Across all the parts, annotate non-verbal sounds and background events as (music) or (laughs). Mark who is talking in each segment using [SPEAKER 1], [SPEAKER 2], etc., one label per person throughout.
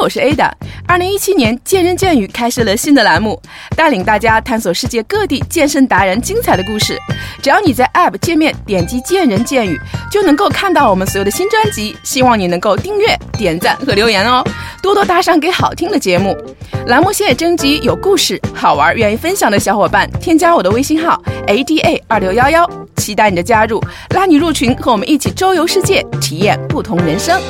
[SPEAKER 1] 我是 Ada。二零一七年，健人健语开设了新的栏目，带领大家探索世界各地健身达人精彩的故事。只要你在 App 界面点击“健人健语”，就能够看到我们所有的新专辑。希望你能够订阅、点赞和留言哦，多多打赏给好听的节目。栏目现在征集有故事、好玩、愿意分享的小伙伴，添加我的微信号 Ada 二六幺幺，期待你的加入，拉你入群，和我们一起周游世界，体验不同人生。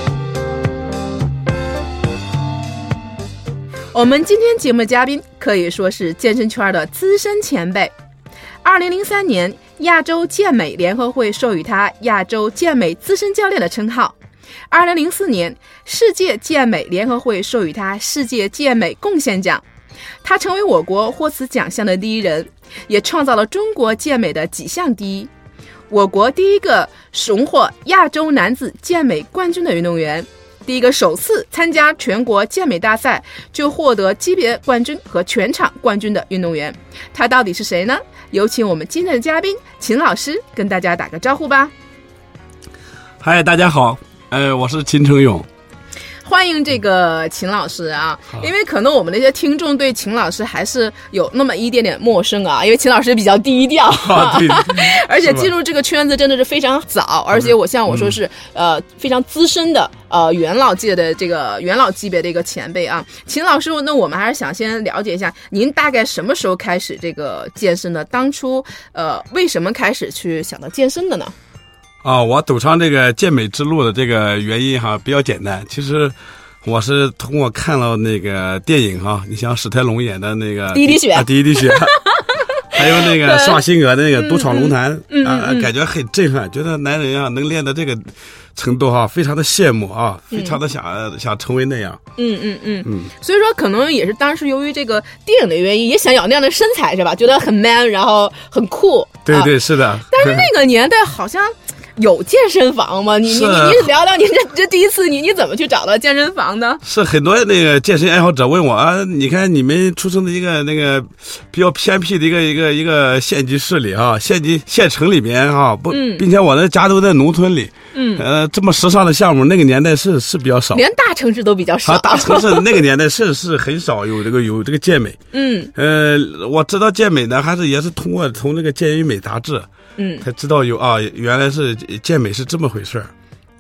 [SPEAKER 1] 我们今天节目嘉宾可以说是健身圈的资深前辈。二零零三年，亚洲健美联合会授予他亚洲健美资深教练的称号。二零零四年，世界健美联合会授予他世界健美贡献奖。他成为我国获此奖项的第一人，也创造了中国健美的几项第一。我国第一个荣获亚洲男子健美冠军的运动员。第一个首次参加全国健美大赛就获得级别冠军和全场冠军的运动员，他到底是谁呢？有请我们今天的嘉宾秦老师跟大家打个招呼吧。
[SPEAKER 2] 嗨，大家好，呃，我是秦成勇。
[SPEAKER 1] 欢迎这个秦老师啊，因为可能我们那些听众对秦老师还是有那么一点点陌生啊，因为秦老师比较低调，(laughs) (laughs) 而且进入这个圈子真的是非常早，而且我像我说是呃非常资深的呃元老界的这个元老级别的一个前辈啊。秦老师，那我们还是想先了解一下，您大概什么时候开始这个健身的？当初呃为什么开始去想到健身的呢？
[SPEAKER 2] 啊，我走上这个健美之路的这个原因哈比较简单，其实我是通过看了那个电影哈，你像史泰龙演的那个
[SPEAKER 1] 第一滴血，啊
[SPEAKER 2] 第一滴血，(laughs) 还有那个施瓦辛格的那个独闯龙潭啊，感觉很震撼，觉得男人啊能练到这个程度哈，非常的羡慕啊，非常的想想成为那样。
[SPEAKER 1] 嗯嗯嗯嗯，所以说可能也是当时由于这个电影的原因，也想有那样的身材是吧？觉得很 man，然后很酷。
[SPEAKER 2] 对对是的。
[SPEAKER 1] 但是 (laughs) 那个年代好像。有健身房吗？你你你聊聊，你这这第一次，你你怎么去找到健身房的？
[SPEAKER 2] 是很多那个健身爱好者问我啊，你看你们出生的一个那个比较偏僻的一个一个一个县级市里啊，县级县城里边啊，不，并且我的家都在农村里，嗯，呃，这么时尚的项目，那个年代是是比较少，
[SPEAKER 1] 连大城市都比较少，
[SPEAKER 2] 大城市那个年代是是很少有这个有这个健美，嗯，呃，我知道健美呢，还是也是通过从那个健与美杂志。嗯，才知道有啊，原来是健美是这么回事儿。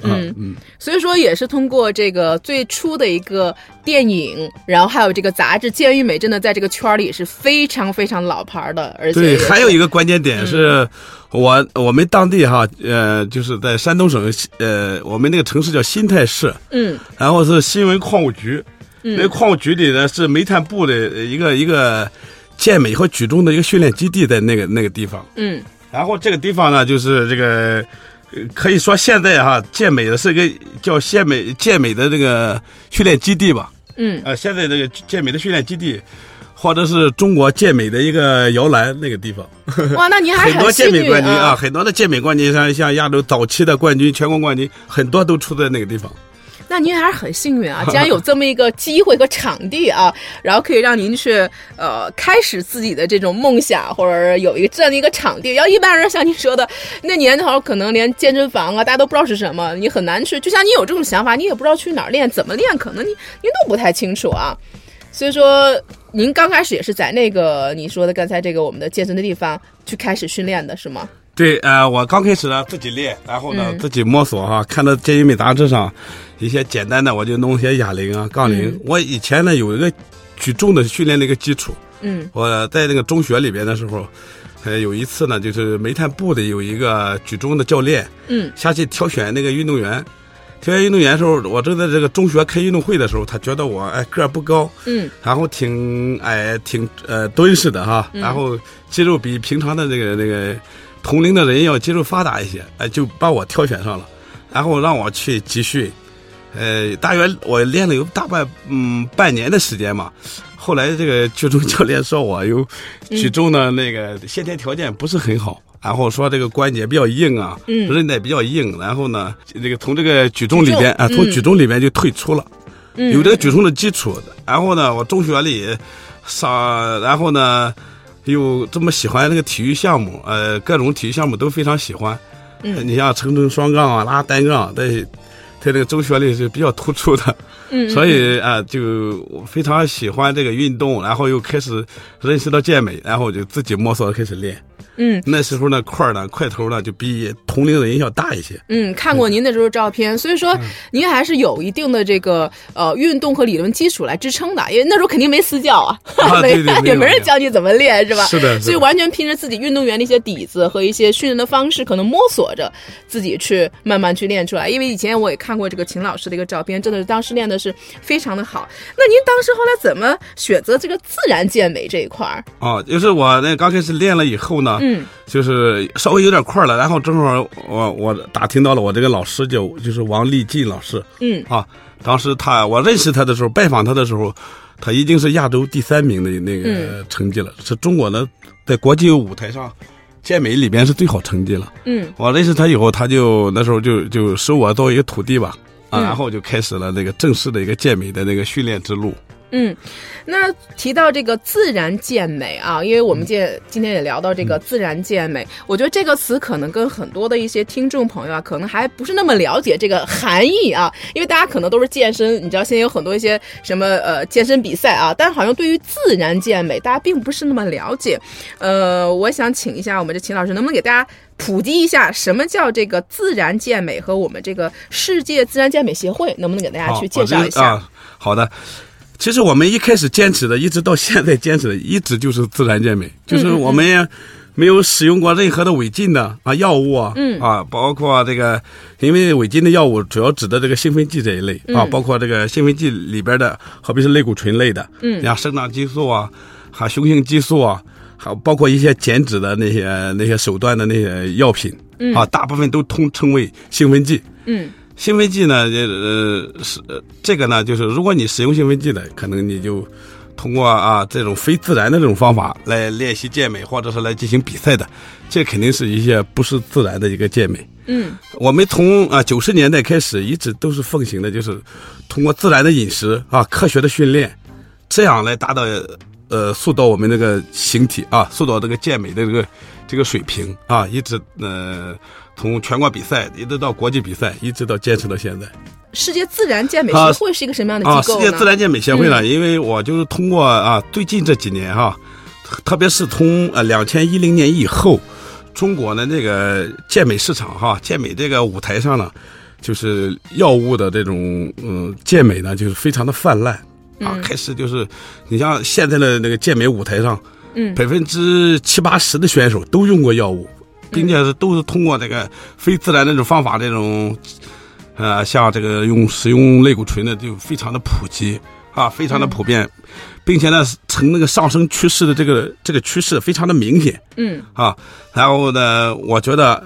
[SPEAKER 1] 嗯嗯，所以说也是通过这个最初的一个电影，然后还有这个杂志《健与美》，真的在这个圈里是非常非常老牌的。而且
[SPEAKER 2] 对，还有一个关键点是，我我们当地哈，呃，就是在山东省，呃，我们那个城市叫新泰市。嗯。然后是新闻矿务局，那矿务局里呢是煤炭部的一个一个健美和举重的一个训练基地，在那个那个地方。嗯。然后这个地方呢，就是这个，可以说现在哈健美的是个叫健美健美的这个训练基地吧。嗯。呃，现在这个健美的训练基地，或者是中国健美的一个摇篮那个地方。
[SPEAKER 1] 哇，那您还 (laughs)
[SPEAKER 2] 很多健美冠军啊，很多的健美冠军像像亚洲早期的冠军、全国冠军，很多都出在那个地方。
[SPEAKER 1] 那您还是很幸运啊，(laughs) 既然有这么一个机会和场地啊，然后可以让您去呃开始自己的这种梦想，或者有一个这样的一个场地。要一般人像您说的，那年头可能连健身房啊，大家都不知道是什么，你很难去。就像你有这种想法，你也不知道去哪儿练，怎么练，可能您您都不太清楚啊。所以说，您刚开始也是在那个你说的刚才这个我们的健身的地方去开始训练的是吗？
[SPEAKER 2] 对，呃，我刚开始呢自己练，然后呢自己摸索哈，看到健美杂志上。一些简单的，我就弄些哑铃啊、杠铃。我以前呢有一个举重的训练的一个基础。嗯。我在那个中学里边的时候，呃，有一次呢，就是煤炭部的有一个举重的教练。嗯。下去挑选那个运动员，挑选运动员的时候，我正在这个中学开运动会的时候，他觉得我哎个儿不高。嗯。然后挺矮，挺呃敦实的哈。然后肌肉比平常的那个那个同龄的人要肌肉发达一些，哎，就把我挑选上了，然后让我去集训。呃，大约我练了有大半嗯半年的时间嘛，后来这个举重教练说我有举重的那个先天条件不是很好，然后说这个关节比较硬啊，韧带比较硬，然后呢，这个从这个举重里边啊，从举重里边就退出了，有这个举重的基础，然后呢，我中学里上，然后呢又这么喜欢那个体育项目，呃，各种体育项目都非常喜欢，嗯，你像乘乘双杠啊，拉单杠，在。在这个中学里是比较突出的，
[SPEAKER 1] 嗯，
[SPEAKER 2] 所以啊，就非常喜欢这个运动，然后又开始认识到健美，然后就自己摸索开始练。
[SPEAKER 1] 嗯，
[SPEAKER 2] 那时候那，块儿呢，块头呢，就比同龄人要大一些。
[SPEAKER 1] 嗯，看过您那时候照片，所以说您还是有一定的这个呃运动和理论基础来支撑的，因为那时候肯定没私教啊，(laughs)
[SPEAKER 2] 没
[SPEAKER 1] 也没人教你怎么练，是吧？
[SPEAKER 2] 是的，
[SPEAKER 1] 所以完全凭着自己运动员的一些底子和一些训练的方式，可能摸索着自己去慢慢去练出来。因为以前我也看过这个秦老师的一个照片，真的是当时练的是非常的好。那您当时后来怎么选择这个自然健美这一块儿？
[SPEAKER 2] 哦，就是我那刚开始练了以后呢。
[SPEAKER 1] 嗯，
[SPEAKER 2] 就是稍微有点快了，然后正好我我打听到了我这个老师叫就是王立进老师，
[SPEAKER 1] 嗯。
[SPEAKER 2] 啊，当时他我认识他的时候，拜访他的时候，他已经是亚洲第三名的那个成绩了，是中国的在国际舞台上健美里边是最好成绩了。
[SPEAKER 1] 嗯，
[SPEAKER 2] 我认识他以后，他就那时候就就收我作为一个徒弟吧，啊，然后就开始了那个正式的一个健美的那个训练之路。
[SPEAKER 1] 嗯，那提到这个自然健美啊，因为我们今今天也聊到这个自然健美，我觉得这个词可能跟很多的一些听众朋友啊，可能还不是那么了解这个含义啊，因为大家可能都是健身，你知道现在有很多一些什么呃健身比赛啊，但好像对于自然健美，大家并不是那么了解。呃，我想请一下我们这秦老师，能不能给大家普及一下什么叫这个自然健美和我们这个世界自然健美协会，能不能给大家去介绍一下？
[SPEAKER 2] 啊，好的。其实我们一开始坚持的，一直到现在坚持的，一直就是自然健美，就是我们没有使用过任何的违禁的啊药物啊，
[SPEAKER 1] 嗯。
[SPEAKER 2] 啊，包括这个，因为违禁的药物主要指的这个兴奋剂这一类啊，包括这个兴奋剂里边的，好比是类固醇类的，
[SPEAKER 1] 嗯，
[SPEAKER 2] 像生长激素啊，还有雄性激素啊，还包括一些减脂的那些那些手段的那些药品，
[SPEAKER 1] 嗯。
[SPEAKER 2] 啊，大部分都通称为兴奋剂，
[SPEAKER 1] 嗯。
[SPEAKER 2] 兴奋剂呢，呃，是这个呢，就是如果你使用兴奋剂的，可能你就通过啊这种非自然的这种方法来练习健美，或者是来进行比赛的，这肯定是一些不是自然的一个健美。
[SPEAKER 1] 嗯，
[SPEAKER 2] 我们从啊九十年代开始，一直都是奉行的，就是通过自然的饮食啊、科学的训练，这样来达到呃塑造我们这个形体啊，塑造这个健美的这个这个水平啊，一直呃。从全国比赛一直到国际比赛，一直到坚持到现在。
[SPEAKER 1] 世界自然健美协会是一个什么样的机
[SPEAKER 2] 构呢？世界自然健美协会呢？因为我就是通过啊，最近这几年哈，特别是从呃两千一零年以后，中国的那个健美市场哈，健美这个舞台上呢，就是药物的这种嗯健美呢，就是非常的泛滥啊。开始就是你像现在的那个健美舞台上，
[SPEAKER 1] 嗯，
[SPEAKER 2] 百分之七八十的选手都用过药物。并且是都是通过这个非自然那种方法，这种，呃，像这个用使用类固醇的就非常的普及啊，非常的普遍，并且呢，呈那个上升趋势的这个这个趋势非常的明显。
[SPEAKER 1] 嗯
[SPEAKER 2] 啊，然后呢，我觉得，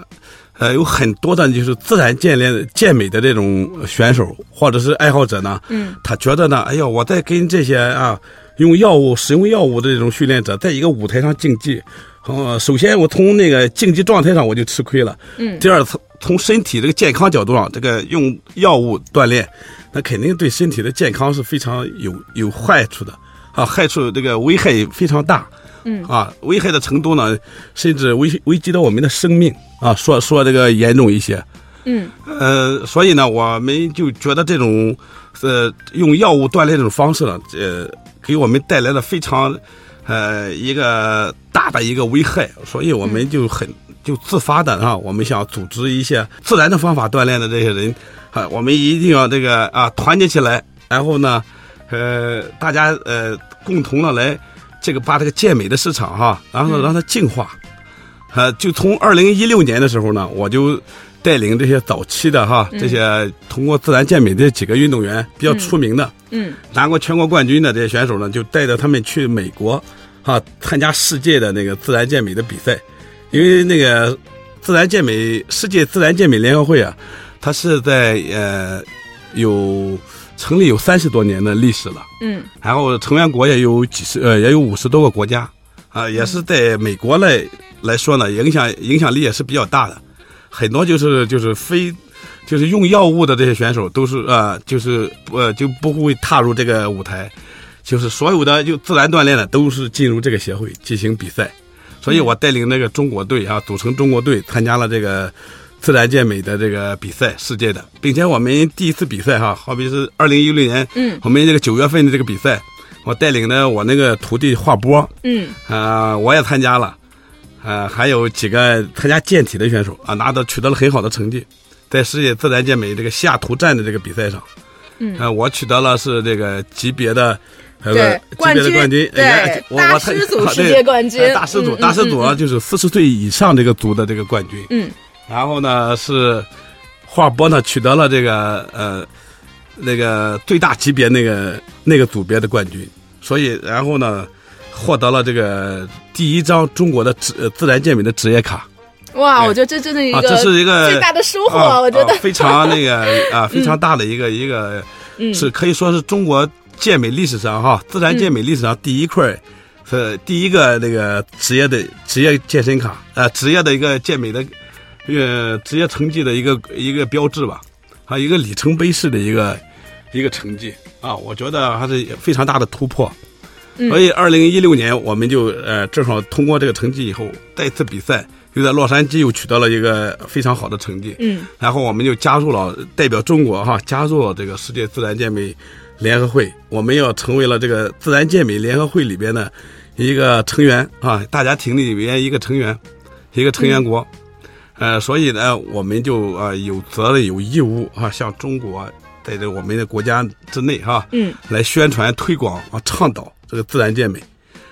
[SPEAKER 2] 呃，有很多的就是自然健练健美的这种选手或者是爱好者呢，
[SPEAKER 1] 嗯，
[SPEAKER 2] 他觉得呢，哎呀，我在跟这些啊用药物使用药物的这种训练者在一个舞台上竞技。哦，首先我从那个竞技状态上我就吃亏了。
[SPEAKER 1] 嗯。
[SPEAKER 2] 第二，从从身体这个健康角度上，这个用药物锻炼，那肯定对身体的健康是非常有有坏处的啊，害处这个危害非常大。
[SPEAKER 1] 嗯。
[SPEAKER 2] 啊，危害的程度呢，甚至危危及到我们的生命啊，说说这个严重一些。
[SPEAKER 1] 嗯。
[SPEAKER 2] 呃，所以呢，我们就觉得这种呃用药物锻炼这种方式呢，呃，给我们带来了非常。呃，一个大的一个危害，所以我们就很就自发的啊，我们想组织一些自然的方法锻炼的这些人，啊，我们一定要这个啊团结起来，然后呢，呃，大家呃共同的来这个把这个健美的市场哈，然后让它净化，呃，就从二零一六年的时候呢，我就带领这些早期的哈，这些通过自然健美这几个运动员比较出名的。
[SPEAKER 1] 嗯，
[SPEAKER 2] 拿过全国冠军的这些选手呢，就带着他们去美国，哈，参加世界的那个自然健美的比赛。因为那个自然健美世界自然健美联合会啊，它是在呃有成立有三十多年的历史了。
[SPEAKER 1] 嗯，
[SPEAKER 2] 然后成员国也有几十呃也有五十多个国家啊，也是在美国来来说呢，影响影响力也是比较大的。很多就是就是非。就是用药物的这些选手都是呃，就是呃就不会踏入这个舞台，就是所有的就自然锻炼的都是进入这个协会进行比赛，所以我带领那个中国队啊，组成中国队参加了这个自然健美的这个比赛，世界的，并且我们第一次比赛哈，好比是二零一六年，
[SPEAKER 1] 嗯，
[SPEAKER 2] 我们这个九月份的这个比赛，我带领着我那个徒弟华波，
[SPEAKER 1] 嗯，
[SPEAKER 2] 啊，我也参加了，呃，还有几个参加健体的选手啊，拿到取得了很好的成绩，在世界自然健美这个西雅图站的这个比赛上，
[SPEAKER 1] 嗯，
[SPEAKER 2] 呃，我取得了是这个级别的。
[SPEAKER 1] 对，
[SPEAKER 2] 冠军，冠军，
[SPEAKER 1] 对，大师组世界冠军，
[SPEAKER 2] 大师组，大师组就是四十岁以上这个组的这个冠军。
[SPEAKER 1] 嗯，
[SPEAKER 2] 然后呢是华波呢取得了这个呃那个最大级别那个那个组别的冠军，所以然后呢获得了这个第一张中国的职自然健美的职业卡。
[SPEAKER 1] 哇，我觉得这真的一个，
[SPEAKER 2] 这是一个
[SPEAKER 1] 最大的收获，我觉得。
[SPEAKER 2] 非常那个啊 (laughs) 非常大的一个一个，是可以说是中国。健美历史上哈，自然健美历史上第一块，是第一个那个职业的职业健身卡，呃，职业的一个健美的，呃，职业成绩的一个一个标志吧，还有一个里程碑式的一个一个成绩啊，我觉得还是非常大的突破。所以，二零一六年我们就呃正好通过这个成绩以后，再次比赛又在洛杉矶又取得了一个非常好的成绩。
[SPEAKER 1] 嗯，
[SPEAKER 2] 然后我们就加入了代表中国哈，加入了这个世界自然健美。联合会，我们要成为了这个自然健美联合会里边的一个成员啊，大家庭里边一个成员，一个成员国，呃，所以呢，我们就啊有责任有义务啊，向中国在这我们的国家之内哈，
[SPEAKER 1] 嗯，
[SPEAKER 2] 来宣传推广啊，倡导这个自然健美，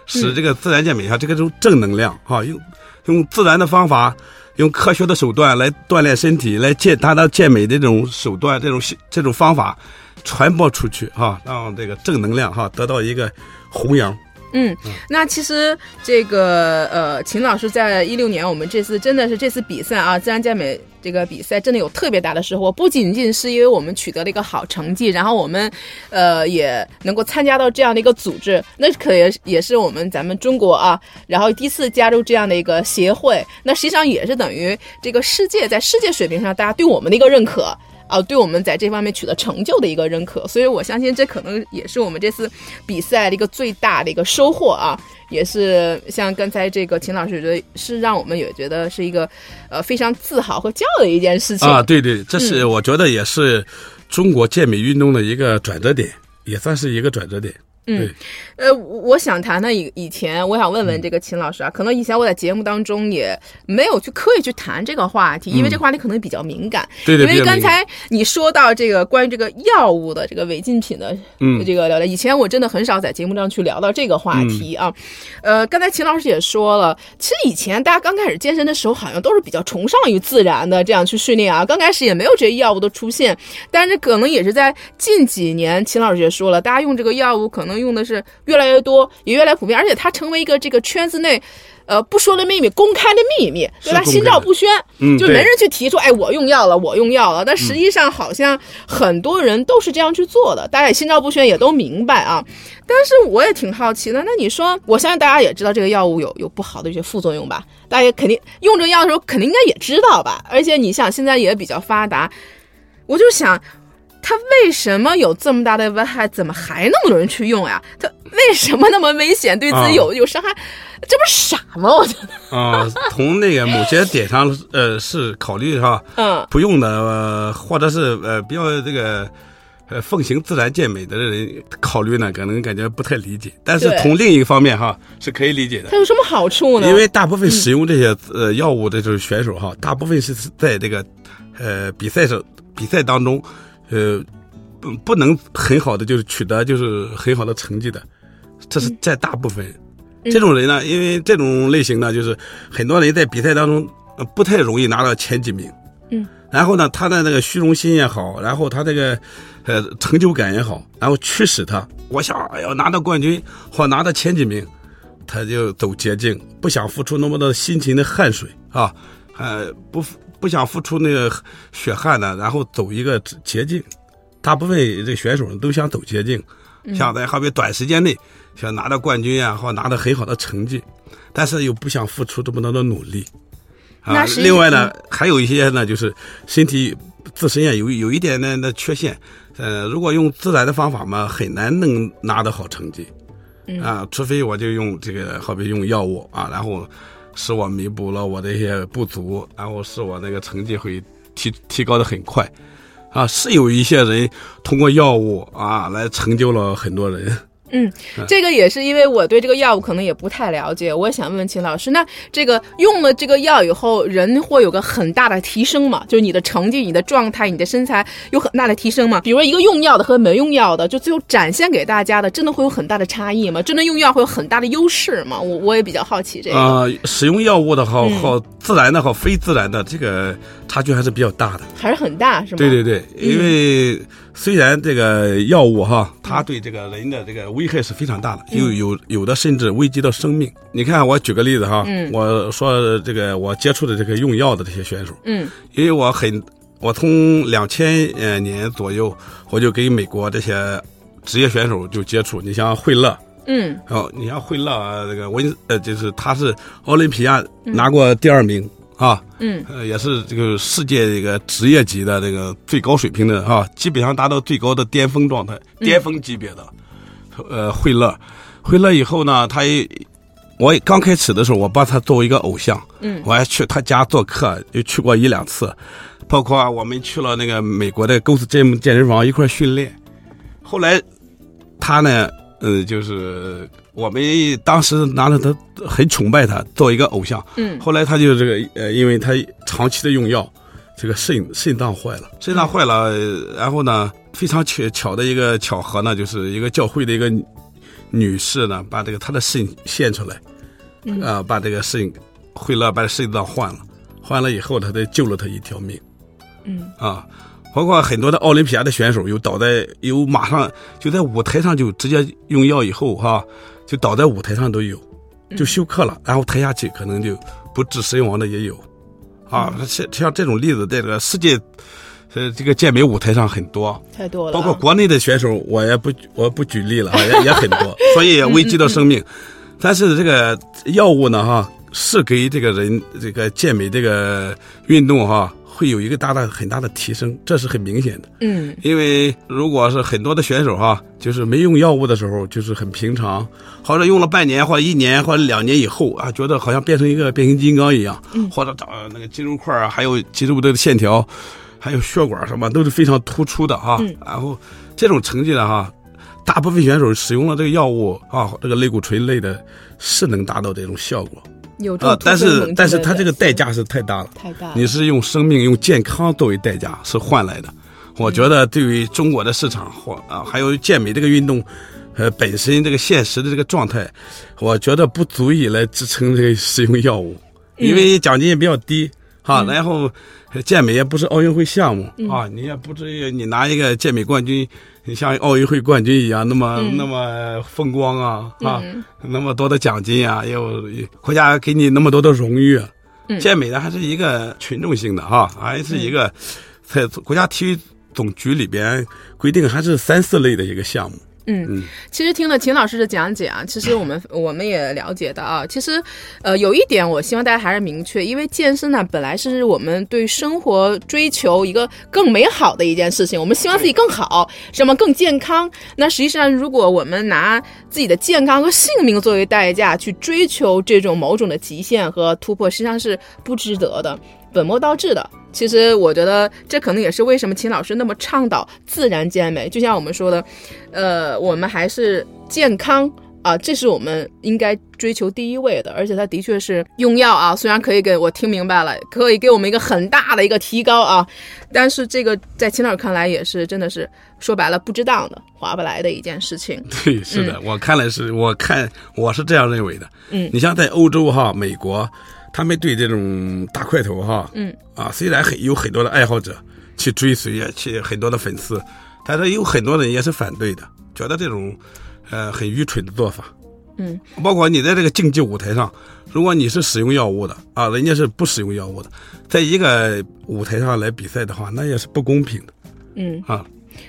[SPEAKER 2] 使这个自然健美哈这个种正能量哈，用用自然的方法，用科学的手段来锻炼身体，来健达到健美的这种手段，这种这种方法。传播出去哈，让这个正能量哈得到一个弘扬。
[SPEAKER 1] 嗯，那其实这个呃，秦老师在一六年，我们这次真的是这次比赛啊，自然健美这个比赛真的有特别大的收获，不仅仅是因为我们取得了一个好成绩，然后我们呃也能够参加到这样的一个组织，那可也也是我们咱们中国啊，然后第一次加入这样的一个协会，那实际上也是等于这个世界在世界水平上大家对我们的一个认可。啊，对我们在这方面取得成就的一个认可，所以我相信这可能也是我们这次比赛的一个最大的一个收获啊，也是像刚才这个秦老师觉得是让我们也觉得是一个呃非常自豪和骄傲的一件事情
[SPEAKER 2] 啊，对对，这是我觉得也是中国健美运动的一个转折点，也算是一个转折点。
[SPEAKER 1] 嗯，呃，我想谈谈以以前，我想问问这个秦老师啊，可能以前我在节目当中也没有去刻意去谈这个话题，因为这个话题可能比较敏感。
[SPEAKER 2] 对对。
[SPEAKER 1] 因为刚才你说到这个关于这个药物的这个违禁品的，嗯，这个聊聊，以前我真的很少在节目上去聊到这个话题啊。呃，刚才秦老师也说了，其实以前大家刚开始健身的时候，好像都是比较崇尚于自然的这样去训练啊，刚开始也没有这些药物的出现，但是可能也是在近几年，秦老师也说了，大家用这个药物可能。用的是越来越多，也越来越普遍，而且它成为一个这个圈子内，呃，不说的秘密，公开的秘密，对吧？心照不宣，嗯就没人去提出，哎，我用药了，我用药了。但实际上，好像很多人都是这样去做的，大家也心照不宣，也都明白啊。但是我也挺好奇的，那你说，我相信大家也知道这个药物有有不好的一些副作用吧？大家也肯定用这个药的时候，肯定应该也知道吧？而且你想，现在也比较发达，我就想。它为什么有这么大的危害？怎么还那么多人去用呀？它为什么那么危险？对自己有有伤害？这不是傻吗？我觉得
[SPEAKER 2] 啊，从那个某些点上，呃，是考虑哈，
[SPEAKER 1] 嗯，
[SPEAKER 2] 不用的，或者是呃比较这个呃奉行自然健美的人考虑呢，可能感觉不太理解。但是从另一个方面哈，是可以理解的。
[SPEAKER 1] 它有什么好处呢？
[SPEAKER 2] 因为大部分使用这些呃药物的就是选手哈，大部分是在这个呃比赛上比赛当中。呃，不不能很好的就是取得就是很好的成绩的，这是在大部分这种人呢，因为这种类型呢，就是很多人在比赛当中不太容易拿到前几名，
[SPEAKER 1] 嗯，
[SPEAKER 2] 然后呢，他的那个虚荣心也好，然后他这个呃成就感也好，然后驱使他，我想要拿到冠军或拿到前几名，他就走捷径，不想付出那么多辛勤的汗水啊，呃不。不想付出那个血汗呢，然后走一个捷径。大部分这选手都想走捷径，想在好比短时间内想拿到冠军啊，或拿到很好的成绩，但是又不想付出这么多的努力。啊，另外呢，还有一些呢，就是身体自身也有有一点的那缺陷。呃，如果用自然的方法嘛，很难能拿到好成绩。啊，除非我就用这个好比用药物啊，然后。使我弥补了我的一些不足，然后使我那个成绩会提提高的很快。啊，是有一些人通过药物啊来成就了很多人。
[SPEAKER 1] 嗯，这个也是因为我对这个药物可能也不太了解，我也想问问秦老师，那这个用了这个药以后，人会有个很大的提升吗？就是你的成绩、你的状态、你的身材有很大的提升吗？比如说一个用药的和没用药的，就最后展现给大家的，真的会有很大的差异吗？真的用药会有很大的优势吗？我我也比较好奇这个。
[SPEAKER 2] 呃，使用药物的好好自然的和非自然的这个差距还是比较大的，
[SPEAKER 1] 还是很大，是吗？
[SPEAKER 2] 对对对，因为。虽然这个药物哈，它对这个人的这个危害是非常大的，有有有的甚至危及到生命。你看，我举个例子哈，我说这个我接触的这个用药的这些选手，
[SPEAKER 1] 嗯，
[SPEAKER 2] 因为我很，我从两千呃年左右，我就跟美国这些职业选手就接触。你像惠勒，
[SPEAKER 1] 嗯，
[SPEAKER 2] 哦，你像惠勒这个温呃，就是他是奥林匹亚拿过第二名。啊，
[SPEAKER 1] 嗯，
[SPEAKER 2] 呃，也是这个世界这个职业级的这个最高水平的啊，基本上达到最高的巅峰状态，巅峰级别的，呃，惠勒，惠勒以后呢，他也，我刚开始的时候，我把他作为一个偶像，
[SPEAKER 1] 嗯，
[SPEAKER 2] 我还去他家做客，又去过一两次，包括啊我们去了那个美国的 Ghost Gym 健身房一块训练，后来，他呢。呃，就是我们当时拿着他很崇拜他，做一个偶像。
[SPEAKER 1] 嗯。
[SPEAKER 2] 后来他就这个呃，因为他长期的用药，这个肾肾脏坏了，肾脏坏了，然后呢，非常巧巧的一个巧合呢，就是一个教会的一个女士呢，把这个她的肾献出来，啊，把这个肾毁了，把肾脏换了，换了以后，他才救了他一条命。
[SPEAKER 1] 嗯。
[SPEAKER 2] 啊。包括很多的奥林匹亚的选手，有倒在，有马上就在舞台上就直接用药以后哈，就倒在舞台上都有，就休克了，然后抬下去可能就不治身亡的也有，啊，像像这种例子在这个世界，呃，这个健美舞台上很多，
[SPEAKER 1] 太多了。
[SPEAKER 2] 包括国内的选手，我也不我不举例了，(laughs) 也也很多，所以也危及到生命。但是这个药物呢，哈，是给这个人这个健美这个运动哈。会有一个大大很大的提升，这是很明显的。
[SPEAKER 1] 嗯，
[SPEAKER 2] 因为如果是很多的选手哈，就是没用药物的时候，就是很平常，或者用了半年或者一年或者两年以后啊，觉得好像变成一个变形金刚一样，或者长那个肌肉块啊，还有肌肉的线条，还有血管什么都是非常突出的哈。然后这种成绩的哈，大部分选手使用了这个药物啊，这个类固醇类的，是能达到这种效果。
[SPEAKER 1] 有
[SPEAKER 2] 啊，但是但是它这个代价是太大了，
[SPEAKER 1] 太大。
[SPEAKER 2] 你是用生命、用健康作为代价是换来的。我觉得对于中国的市场或啊，还有健美这个运动，呃，本身这个现实的这个状态，我觉得不足以来支撑这个使用药物，因为奖金也比较低哈。然后健美也不是奥运会项目啊，你也不至于你拿一个健美冠军。你像奥运会冠军一样，那么那么风光啊啊，那么多的奖金啊，又国家给你那么多的荣誉。健美呢还是一个群众性的哈，还是一个在国家体育总局里边规定还是三四类的一个项目。
[SPEAKER 1] 嗯，其实听了秦老师的讲解啊，其实我们 (laughs) 我们也了解的啊，其实，呃，有一点我希望大家还是明确，因为健身呢本来是我们对生活追求一个更美好的一件事情，我们希望自己更好，什么更健康。那实际上，如果我们拿自己的健康和性命作为代价去追求这种某种的极限和突破，实际上是不值得的。本末倒置的，其实我觉得这可能也是为什么秦老师那么倡导自然健美。就像我们说的，呃，我们还是健康啊，这是我们应该追求第一位的。而且它的确是用药啊，虽然可以给我听明白了，可以给我们一个很大的一个提高啊，但是这个在秦老师看来也是真的是说白了不值当的、划不来的一件事情。(laughs)
[SPEAKER 2] 对，是的，我看来是我看我是这样认为的。
[SPEAKER 1] 嗯，
[SPEAKER 2] 你像在欧洲哈，美国。他们对这种大块头哈，
[SPEAKER 1] 嗯
[SPEAKER 2] 啊，虽然很有很多的爱好者去追随啊，去很多的粉丝，但是有很多人也是反对的，觉得这种呃很愚蠢的做法。
[SPEAKER 1] 嗯，
[SPEAKER 2] 包括你在这个竞技舞台上，如果你是使用药物的啊，人家是不使用药物的，在一个舞台上来比赛的话，那也是不公平的。
[SPEAKER 1] 嗯
[SPEAKER 2] 啊。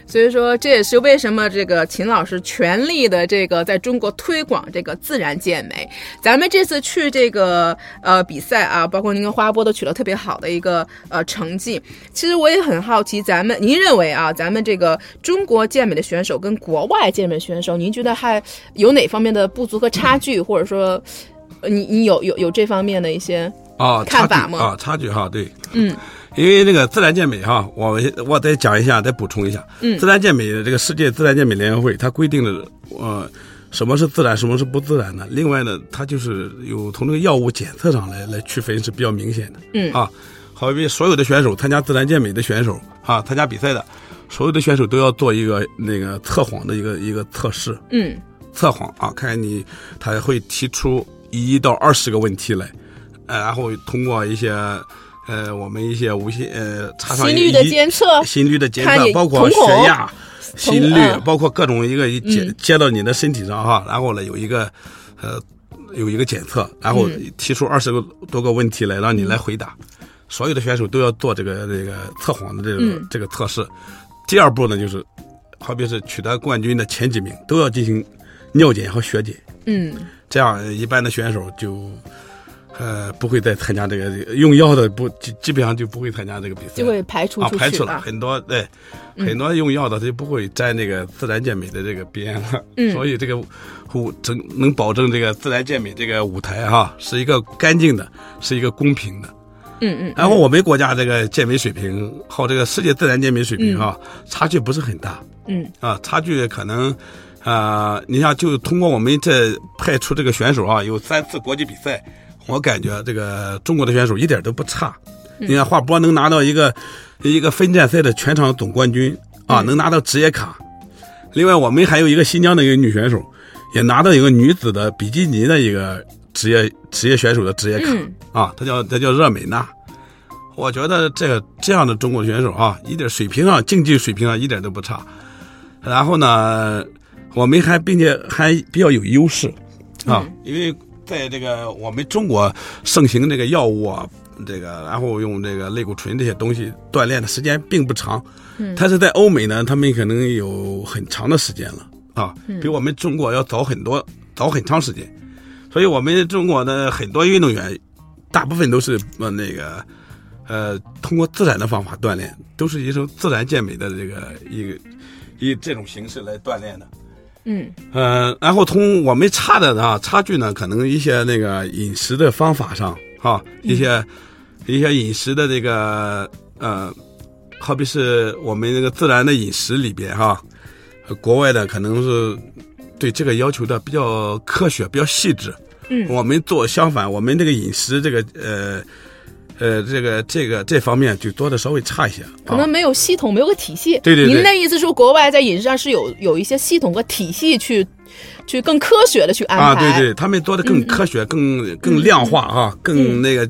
[SPEAKER 1] 所以说，这也是为什么这个秦老师全力的这个在中国推广这个自然健美。咱们这次去这个呃比赛啊，包括您跟花波都取得特别好的一个呃成绩。其实我也很好奇，咱们您认为啊，咱们这个中国健美的选手跟国外健美选手，您觉得还有哪方面的不足和差距，或者说你你有有有这方面的一些
[SPEAKER 2] 啊
[SPEAKER 1] 看法吗？
[SPEAKER 2] 啊，差距哈，对，
[SPEAKER 1] 嗯，
[SPEAKER 2] 因为那个自然健美哈，我我再讲一下，再补充一下，
[SPEAKER 1] 嗯，
[SPEAKER 2] 自然健美的这个世界自然健美联合会，它规定的呃什么是自然，什么是不自然的。另外呢，它就是有从这个药物检测上来来区分是比较明显的，
[SPEAKER 1] 嗯。
[SPEAKER 2] 啊，好比所有的选手参加自然健美的选手啊，参加比赛的所有的选手都要做一个那个测谎的一个一个测试，
[SPEAKER 1] 嗯。
[SPEAKER 2] 测谎啊，看看你他会提出一到二十个问题来，呃，然后通过一些呃我们一些无线呃插上
[SPEAKER 1] 心率的监测。
[SPEAKER 2] 心率的监，测包括血压、心率
[SPEAKER 1] 嗯，
[SPEAKER 2] 包括各种一个一接
[SPEAKER 1] 嗯。
[SPEAKER 2] 接到你的身体上哈，然后呢有一个呃有一个检测，然后
[SPEAKER 1] 嗯。
[SPEAKER 2] 提出二十个多个问题来让你来回答。所有的选手都要做这个这个测谎的这个、
[SPEAKER 1] 嗯。
[SPEAKER 2] 这个测试。第二步呢，就是好比是取得冠军的前几名都要进行尿检和血检，
[SPEAKER 1] 嗯。
[SPEAKER 2] 这样一般的选手就呃不会再参加这个用药的不基基本上就不会参加这个比赛，
[SPEAKER 1] 就会排除
[SPEAKER 2] 啊排除了很多对、很多用药的他就不会沾这个自然健美的这个边了，
[SPEAKER 1] 嗯。
[SPEAKER 2] 所以这个舞整能保证这个自然健美这个舞台哈、是一个干净的，是一个公平的。
[SPEAKER 1] 嗯嗯，
[SPEAKER 2] 然后我们国家这个健美水平和这个世界自然健美水平哈、差距不是很大。
[SPEAKER 1] 嗯。
[SPEAKER 2] 啊，差距可能，啊，你像就通过我们这派出这个选手啊，有三次国际比赛，我感觉这个中国的选手一点都不差。你看华波能拿到一个一个分站赛的全场总冠军啊，能拿到职业卡。另外，我们还有一个新疆的一个女选手，也拿到一个女子的比基尼的一个职业职业选手的职业卡。
[SPEAKER 1] 嗯
[SPEAKER 2] 啊，她叫她叫热美娜。我觉得这个这样的中国选手啊，一点水平啊竞技水平啊一点都不差。然后呢，我们还并且还比较有优势啊，因为在这个我们中国盛行这个药物啊，这个然后用这个类固醇这些东西锻炼的时间并不长。
[SPEAKER 1] 嗯
[SPEAKER 2] 但是在欧美呢，他们可能有很长的时间了啊，比我们中国要早很多，早很长时间。所以我们中国的很多运动员，大部分都是呃那个呃通过自然的方法锻炼，都是一种自然健美的这个一个以这种形式来锻炼的。
[SPEAKER 1] 嗯。
[SPEAKER 2] 呃，然后从我们差的啊差距呢，可能一些那个饮食的方法上哈，一些、一些饮食的这个呃，好比是我们那个自然的饮食里边哈，呃国外的可能是对这个要求的比较科学、比较细致。
[SPEAKER 1] 嗯。
[SPEAKER 2] 我们做相反，我们这个饮食这个呃呃这个这个这方面就做的稍微差一些。啊
[SPEAKER 1] 可能没有系统，没有个体系。
[SPEAKER 2] 对对对
[SPEAKER 1] 您的意思说，国外在饮食上是有有一些系统和体系去，去更科学的去安排啊，
[SPEAKER 2] 对对，他们做的更科学、更更量化啊，更那个、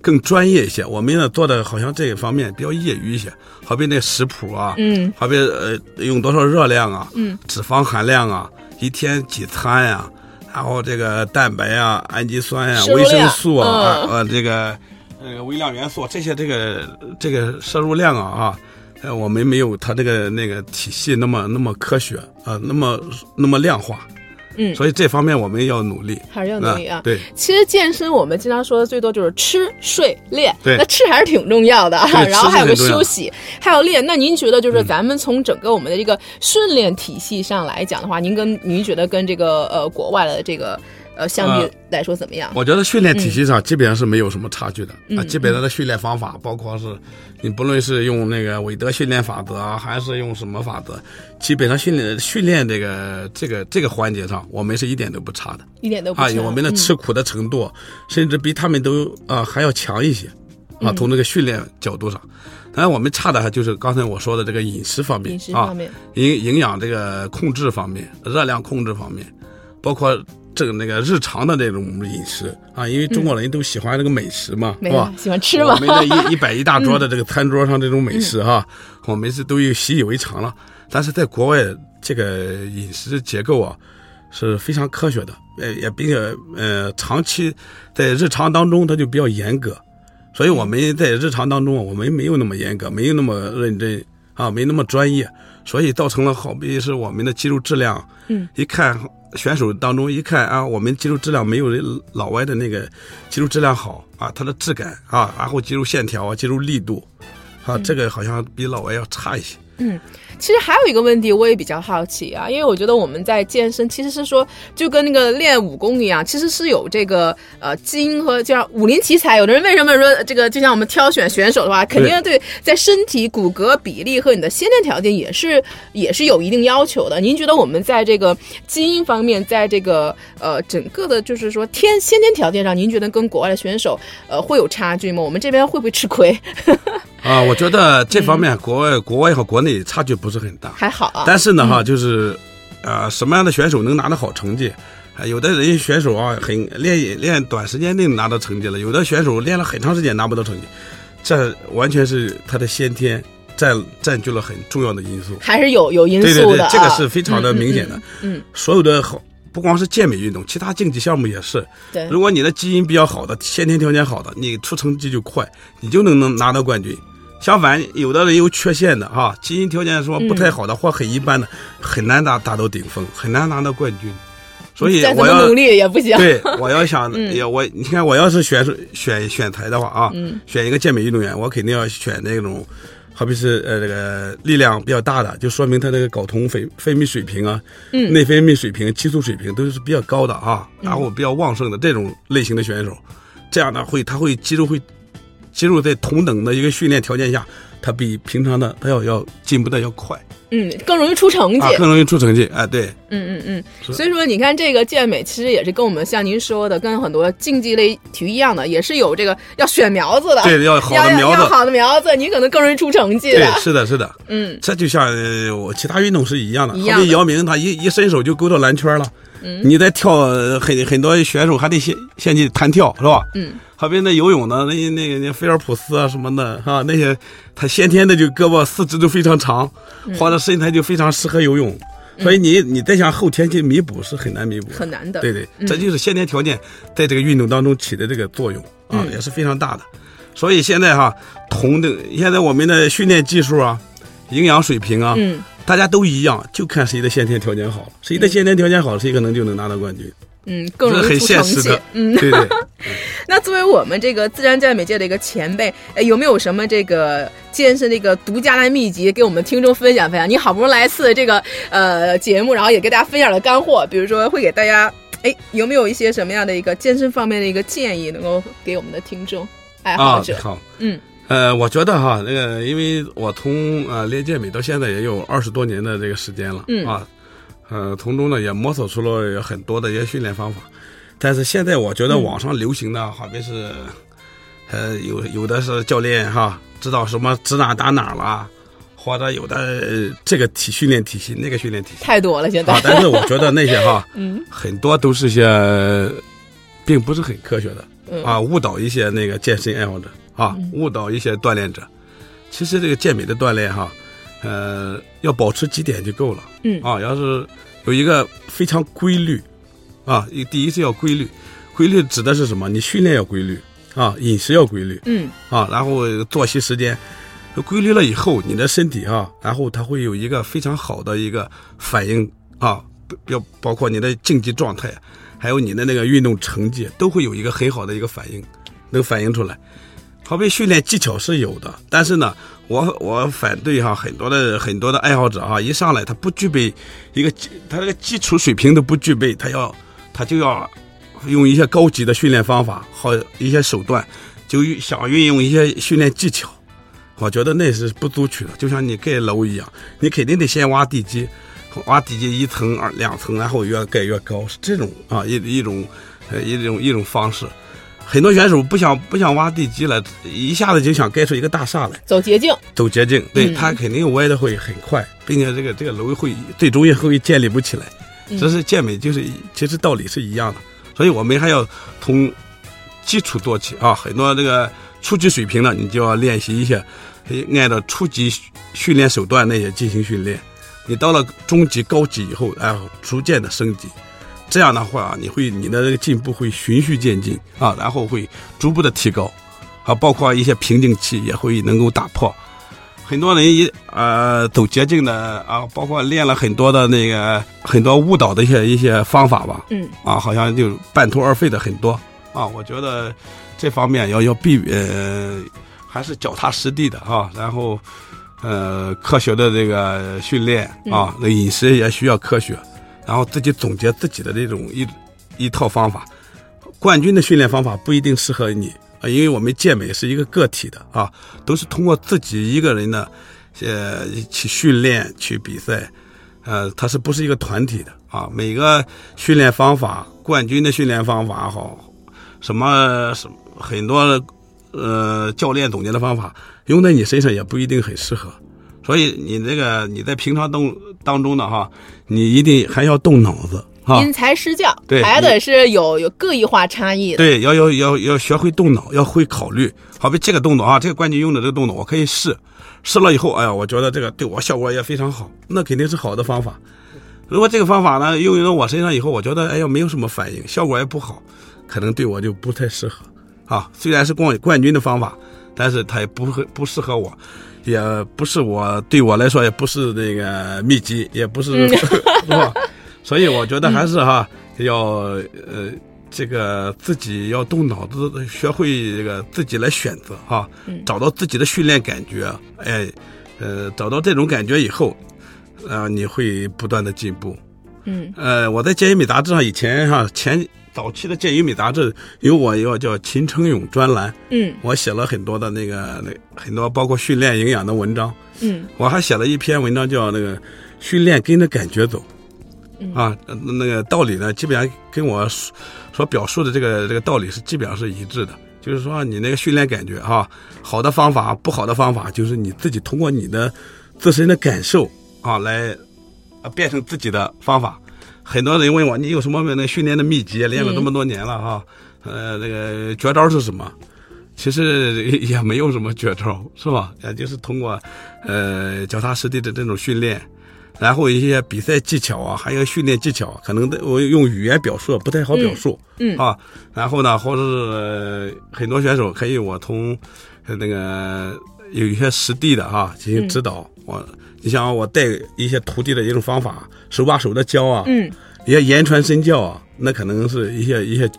[SPEAKER 2] 更专业一些。我们呢做的好像这一方面比较业余一些，好比那食谱啊，
[SPEAKER 1] 嗯，
[SPEAKER 2] 好比呃用多少热量啊，
[SPEAKER 1] 嗯，
[SPEAKER 2] 脂肪含量啊，一天几餐呀、然后这个蛋白啊、氨基酸呀、维生素啊，
[SPEAKER 1] 嗯
[SPEAKER 2] 呃这个呃微量元素这些这个这个摄入量啊啊。呃，我们没有它这个那个体系那么那么科学啊、那么那么量化，
[SPEAKER 1] 嗯
[SPEAKER 2] 所以这方面我们要努力。
[SPEAKER 1] 还是要努力啊。
[SPEAKER 2] 对，
[SPEAKER 1] 其实健身我们经常说的最多就是吃、睡、练，
[SPEAKER 2] 对
[SPEAKER 1] 那吃还是挺重要的啊。然后还有个休息，还有练。那您觉得就是咱们从整个我们的这个训练体系上来讲的话，您跟您觉得跟这个呃国外的这个呃相比
[SPEAKER 2] 呃
[SPEAKER 1] 来说怎么样？
[SPEAKER 2] 我觉得训练体系上基本上是没有什么差距的、
[SPEAKER 1] 嗯
[SPEAKER 2] 啊，基本上的训练方法，包括是你不论是用那个韦德训练法则啊，还是用什么法则，基本上训练训练这个这个这个环节上，我们是一点都不差的
[SPEAKER 1] 一点都不
[SPEAKER 2] 啊，
[SPEAKER 1] 差
[SPEAKER 2] 有我们的
[SPEAKER 1] 嗯。
[SPEAKER 2] 吃苦的程度，甚至比他们都啊还要强一些啊，
[SPEAKER 1] 嗯。
[SPEAKER 2] 从这个训练角度上。当然，我们差的还就是刚才我说的这个饮食方面
[SPEAKER 1] 饮食
[SPEAKER 2] 啊
[SPEAKER 1] 方，面，
[SPEAKER 2] 营营养这个控制方面，热量控制方面，包括这个那个日常的那种饮食啊，因为中国人都喜欢这个美食嘛，
[SPEAKER 1] 没
[SPEAKER 2] 是吧？
[SPEAKER 1] 喜欢吃嘛
[SPEAKER 2] 我们这一一摆一大 (laughs) 桌的这个餐桌上这种美食哈、我们是都有习以为常了。但是在国外，这个饮食结构啊是非常科学的，呃，也并且呃长期在日常当中它就比较严格，所以我们在日常当中我们没有那么严格，没有那么认真啊，没那么专业，所以造成了好比是我们的肌肉质量，
[SPEAKER 1] 嗯，
[SPEAKER 2] 一看选手当中一看啊，我们肌肉质量没有老外的那个肌肉质量好啊，它的质感啊，然后肌肉线条啊，肌肉力度啊，这个好像比老外要差一些。
[SPEAKER 1] 嗯。其实还有一个问题，我也比较好奇啊，因为我觉得我们在健身其实是说，就跟那个练武功一样，其实是有这个呃基因和就像武林奇才。有的人为什么说这个，就像我们挑选选手的话，肯定对在身体骨骼比例和你的先天条件也是 (laughs) 也是有一定要求的。您觉得我们在这个基因方面，在这个呃整个的，就是说天先天条件上，您觉得跟国外的选手呃会有差距吗？我们这边会不会吃亏？(laughs)
[SPEAKER 2] 啊，我觉得这方面国外、国外和国内差距不是很大，
[SPEAKER 1] 还好啊。
[SPEAKER 2] 但是呢，哈，就是，呃，什么样的选手能拿到好成绩？有的人选手啊，很练练短时间内拿到成绩了；有的选手练了很长时间拿不到成绩，这完全是他的先天占占据了很重要的因素。
[SPEAKER 1] 还是有有因素的，
[SPEAKER 2] 对对对，这个是非常的明显的。
[SPEAKER 1] 嗯，
[SPEAKER 2] 所有的好，不光是健美运动，其他竞技项目也是。
[SPEAKER 1] 对，
[SPEAKER 2] 如果你的基因比较好的，先天条件好的，你出成绩就快，你就能能拿到冠军。相反，有的人有缺陷的哈，基因条件说不太好的或很一般的，很难达达到顶峰，很难拿到冠军。所以我要
[SPEAKER 1] 努力也不行。
[SPEAKER 2] 对，我要想，(laughs) 也我你看，我要是选选选材的话啊，选一个健美运动员，我肯定要选那种，好比是呃这个力量比较大的，就说明他这个睾酮分分泌水平啊，嗯内分泌水平、激素水平都是比较高的啊，然后比较旺盛的这种类型的选手，这样呢会他会肌肉会。肌肉在同等的一个训练条件下，它比平常的它要要进步的要快，
[SPEAKER 1] 嗯，更容易出成绩，
[SPEAKER 2] 更容易出成绩，哎，对，
[SPEAKER 1] 嗯嗯嗯，所以说你看这个健美其实也是跟我们像您说的，跟很多竞技类体育一样的，也是有这个要选苗子的，
[SPEAKER 2] 对，要好的苗子，
[SPEAKER 1] 要好的苗子，你可能更容易出成绩，
[SPEAKER 2] 对，是的，是的，
[SPEAKER 1] 嗯，
[SPEAKER 2] 这就像我其他运动是一样的，
[SPEAKER 1] 好
[SPEAKER 2] 比姚明他一一伸手就勾到篮圈了。你在跳很很多选手还得先先去弹跳是吧？
[SPEAKER 1] 嗯，
[SPEAKER 2] 好比那游泳呢那那个那菲尔普斯啊什么的哈，那些他先天的就胳膊四肢都非常长，或者身材就非常适合游泳，所以你你再想后天去弥补是很难弥补，
[SPEAKER 1] 很难的。
[SPEAKER 2] 对对，这就是先天条件在这个运动当中起的这个作用啊，也是非常大的。所以现在哈，同的现在我们的训练技术啊，营养水平啊。嗯大家都一样，就看谁的先天条件好，谁的先天条件好，谁可能就能拿到冠军。
[SPEAKER 1] 嗯，更容易出成绩。
[SPEAKER 2] 嗯，对对。(laughs)
[SPEAKER 1] 那作为我们这个自然健美界的一个前辈，有没有什么这个健身的一个独家的秘籍给我们听众分享分享？你好不容易来一次这个呃节目，然后也给大家分享了干货，比如说会给大家，哎，有没有一些什么样的一个健身方面的一个建议，能够给我们的听众爱好者？
[SPEAKER 2] 好，
[SPEAKER 1] 嗯。
[SPEAKER 2] 呃，我觉得哈，那个，因为我从呃练健美到现在也有二十多年的这个时间了，
[SPEAKER 1] 嗯。
[SPEAKER 2] 啊，呃，从中呢也摸索出了很多的一些训练方法，但是现在我觉得网上流行的好比是，呃，有有的是教练哈知道什么指哪打哪了，或者有的这个体训练体系那个训练体系。
[SPEAKER 1] 太多了，现在，啊
[SPEAKER 2] 但是我觉得那些哈，(laughs)
[SPEAKER 1] 嗯，
[SPEAKER 2] 很多都是些，并不是很科学的，啊，误导一些那个健身爱好者。啊，误导一些锻炼者。其实这个健美的锻炼哈，呃，要保持几点就够了。
[SPEAKER 1] 嗯
[SPEAKER 2] 啊，要是有一个非常规律，啊，第一是要规律。规律指的是什么？你训练要规律啊，饮食要规律。
[SPEAKER 1] 嗯
[SPEAKER 2] 啊，然后作息时间规律了以后，你的身体啊，然后它会有一个非常好的一个反应啊，要包括你的竞技状态，还有你的那个运动成绩，都会有一个很好的一个反应，能反映出来。好比训练技巧是有的，但是呢，我我反对哈，很多的很多的爱好者哈，一上来他不具备一个基他这个基础水平都不具备，他要他就要用一些高级的训练方法和一些手段，就想运用一些训练技巧，我觉得那是不足取的。就像你盖楼一样，你肯定得先挖地基，挖地基一层二两层，然后越盖越高，是这种啊一一种一种一种方式。很多选手不想不想挖地基了，一下子就想盖出一个大厦来，
[SPEAKER 1] 走捷径，
[SPEAKER 2] 走捷径，对他肯定歪的会很快，并且这个这个楼会最终也会建立不起来。这是健美，就是其实道理是一样的，所以我们还要从基础做起啊。很多这个初级水平的，你就要练习一些，按照初级训练手段那些进行训练。你到了中级、高级以后，然后逐渐的升级。这样的话，你会你的这个进步会循序渐进啊，然后会逐步的提高，啊，包括一些瓶颈期也会能够打破。很多人一呃走捷径的啊，包括练了很多的那个很多误导的一些一些方法吧，
[SPEAKER 1] 嗯，
[SPEAKER 2] 啊，好像就半途而废的很多啊。我觉得这方面要要避呃，还是脚踏实地的啊，然后呃，科学的这个训练啊，那饮食也需要科学，然后自己总结自己的这种一一套方法。冠军的训练方法不一定适合你啊，因为我们健美是一个个体的啊，都是通过自己一个人的呃去训练去比赛，呃，它是不是一个团体的啊？每个训练方法，冠军的训练方法好，什么什很多呃教练总结的方法。用在你身上也不一定很适合，所以你这个你在平常动当中的哈，你一定还要动脑子。
[SPEAKER 1] 因材施教，
[SPEAKER 2] 对，
[SPEAKER 1] 还得是有有个异化差异的。
[SPEAKER 2] 对，要要要要学会动脑，要会考虑。好比这个动作啊，这个冠军用的这个动作，我可以试，试了以后，哎呀，我觉得这个对我效果也非常好，那肯定是好的方法。如果这个方法呢，用到我身上以后，我觉得哎呀没有什么反应，效果也不好，可能对我就不太适合啊。虽然是冠冠军的方法。但是它也不会不适合我，也不是我对我来说也不是那个秘籍，也不是 (laughs) 是吧？所以我觉得还是哈要呃这个自己要动脑子，学会这个自己来选择哈，找到自己的训练感觉，哎呃找到这种感觉以后，呃你会不断的进步。
[SPEAKER 1] 嗯
[SPEAKER 2] 呃我在健美杂志上以前哈前。早期的健与美杂志有我一个叫秦成勇专栏，
[SPEAKER 1] 嗯，
[SPEAKER 2] 我写了很多的那个那很多包括训练营养的文章，
[SPEAKER 1] 嗯，
[SPEAKER 2] 我还写了一篇文章叫那个训练跟着感觉走，啊，那个道理呢，基本上跟我所表述的这个这个道理是基本上是一致的，就是说你那个训练感觉哈，好的方法不好的方法，就是你自己通过你的自身的感受啊来啊变成自己的方法。很多人问我，你有什么那训练的秘籍？练了这么多年了哈，呃，那个绝招是什么？其实也没有什么绝招，是吧？也就是通过呃脚踏实地的这种训练，然后一些比赛技巧啊，还有训练技巧，可能我用语言表述不太好表述，
[SPEAKER 1] 嗯
[SPEAKER 2] 啊，然后呢，或者是很多选手可以我从那个有一些实地的哈进行指导我。你像我带一些徒弟的一种方法，手把手的教啊，
[SPEAKER 1] 嗯，
[SPEAKER 2] 一些言传身教啊，那可能是一些一些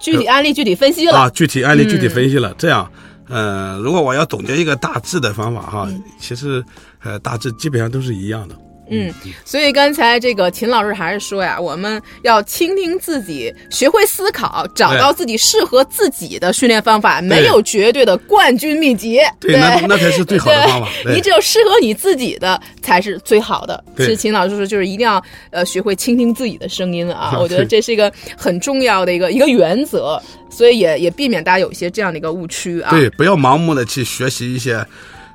[SPEAKER 1] 具体案例具体分析了
[SPEAKER 2] 啊，具体案例具体分析了。这样，呃，如果我要总结一个大致的方法哈，其实呃大致基本上都是一样的。
[SPEAKER 1] 嗯，所以刚才这个秦老师还是说呀，我们要倾听自己，学会思考，找到自己适合自己的训练方法。没有绝对的冠军秘籍，
[SPEAKER 2] 对，那那才是最好的方法。
[SPEAKER 1] 你只有适合你自己的才是最好的。其实秦老师说，就是一定要呃学会倾听自己的声音啊，(laughs) 我觉得这是一个很重要的一个一个原则，所以也也避免大家有一些这样的一个误区啊。
[SPEAKER 2] 对，不要盲目的去学习一些。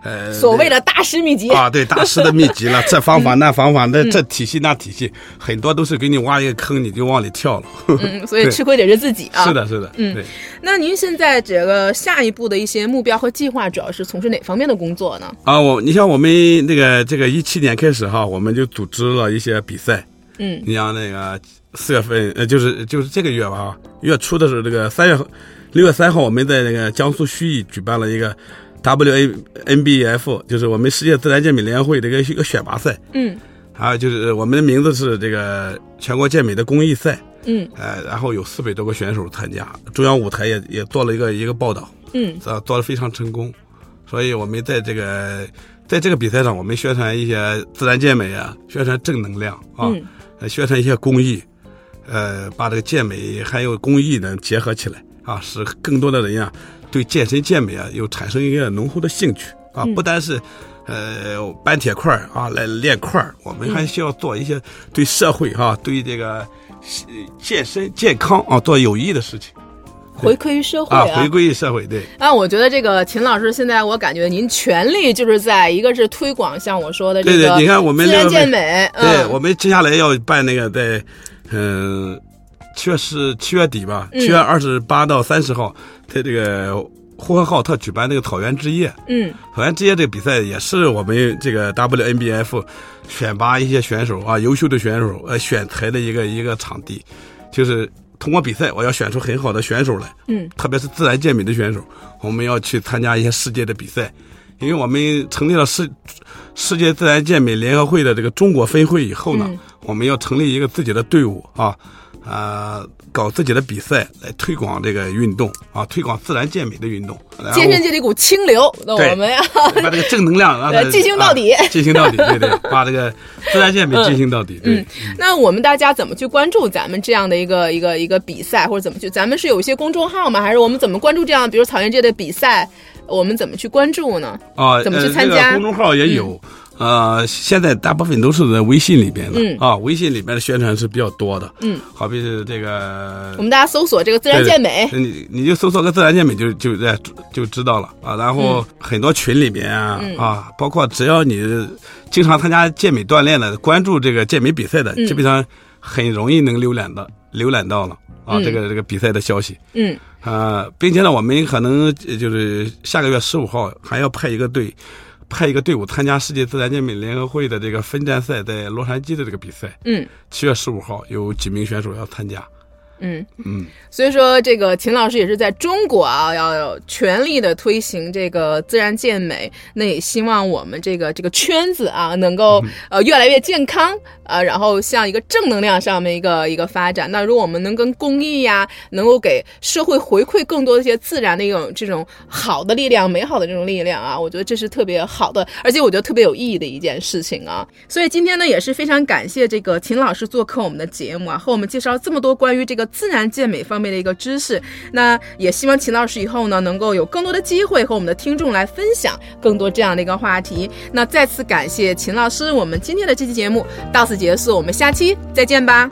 [SPEAKER 2] 呃，
[SPEAKER 1] 所谓的大师秘籍
[SPEAKER 2] 啊，对大师的秘籍了，(laughs) 这方法那方法，那这体系那体系，很多都是给你挖一个坑，你就往里跳了。
[SPEAKER 1] 嗯，(laughs) 所以吃亏得是自己啊。
[SPEAKER 2] 是的，是的。
[SPEAKER 1] 嗯，那您现在这个下一步的一些目标和计划，主要是从事哪方面的工作呢？
[SPEAKER 2] 啊，我你像我们那个这个一七年开始哈，我们就组织了一些比赛。
[SPEAKER 1] 嗯，
[SPEAKER 2] 你像那个四月份，呃，就是就是这个月吧，月初的时候，这个三月六月三号，我们在那个江苏盱眙举办了一个。W A N B F 就是我们世界自然健美联合会的一个一个选拔赛，
[SPEAKER 1] 嗯，
[SPEAKER 2] 还有就是我们的名字是这个全国健美的公益赛，
[SPEAKER 1] 嗯，
[SPEAKER 2] 呃，然后有四百多个选手参加，中央舞台也也做了一个一个报道，
[SPEAKER 1] 嗯，
[SPEAKER 2] 啊，做的非常成功，所以我们在这个在这个比赛上，我们宣传一些自然健美啊，宣传正能量啊，宣传一些公益，呃，把这个健美还有公益呢结合起来啊，使更多的人呀。对健身健美啊，又产生一个浓厚的兴趣啊！不单是，呃，搬铁块啊来练块我们还需要做一些对社会哈、对这个健身健康啊做有益的事情，
[SPEAKER 1] 回馈于社会
[SPEAKER 2] 啊，回归于社会。对。
[SPEAKER 1] 啊，我觉得这个秦老师现在，我感觉您全力就是在一个是推广，像我说的这
[SPEAKER 2] 个你看我们
[SPEAKER 1] 自然健美。
[SPEAKER 2] 对，我们接下来要办那个在，嗯。七月是七月底吧，七月二十八到三十号，在这个呼和浩特举办那个草原之夜。
[SPEAKER 1] 嗯，
[SPEAKER 2] 草原之夜这个比赛也是我们这个 WNBF 选拔一些选手啊，优秀的选手呃选材的一个一个场地，就是通过比赛，我要选出很好的选手来。
[SPEAKER 1] 嗯，
[SPEAKER 2] 特别是自然健美的选手，我们要去参加一些世界的比赛，因为我们成立了世世界自然健美联合会的这个中国分会以后呢，我们要成立一个自己的队伍啊。呃，搞自己的比赛来推广这个运动啊，推广自然健美的运动。
[SPEAKER 1] 健身界的一股清流，那我们要 (laughs)
[SPEAKER 2] 把这个正能量让它
[SPEAKER 1] 进行到底，
[SPEAKER 2] 进行到底，(laughs) 对对，把这个自然健美进行到底。
[SPEAKER 1] 嗯，那我们大家怎么去关注咱们这样的一个一个一个比赛，或者怎么去？咱们是有一些公众号吗？还是我们怎么关注这样，比如草原界的比赛？我们怎么去关注呢？
[SPEAKER 2] 啊，
[SPEAKER 1] 怎么去参加？
[SPEAKER 2] 公众号也有。呃，现在大部分都是在微信里边的啊，微信里边的宣传是比较多的。
[SPEAKER 1] 嗯，
[SPEAKER 2] 好比是这个，
[SPEAKER 1] 我们大家搜索这个自然健美，
[SPEAKER 2] 你你就搜索个自然健美就就在就知道了啊。然后很多群里边啊啊，包括只要你经常参加健美锻炼的，关注这个健美比赛的，基本上很容易能浏览到浏览到了啊，这个这个比赛的消息。
[SPEAKER 1] 嗯，
[SPEAKER 2] 啊，并且呢，我们可能就是下个月十五号还要派一个队。派一个队伍参加世界自然健美联合会的这个分站赛，在洛杉矶的这个比赛。
[SPEAKER 1] 嗯，
[SPEAKER 2] 七月十五号有几名选手要参加。
[SPEAKER 1] 嗯嗯，所以说这个秦老师也是在中国啊，要全力的推行这个自然健美。那也希望我们这个这个圈子啊，能够呃越来越健康啊，然后向一个正能量上面一个一个发展。那如果我们能跟公益呀，能够给社会回馈更多一些自然的一种这种好的力量、美好的这种力量啊，我觉得这是特别好的，而且我觉得特别有意义的一件事情啊。所以今天呢，也是非常感谢这个秦老师做客我们的节目啊，和我们介绍这么多关于这个。自然健美方面的一个知识，那也希望秦老师以后呢能够有更多的机会和我们的听众来分享更多这样的一个话题。那再次感谢秦老师，我们今天的这期节目到此结束，我们下期再见吧。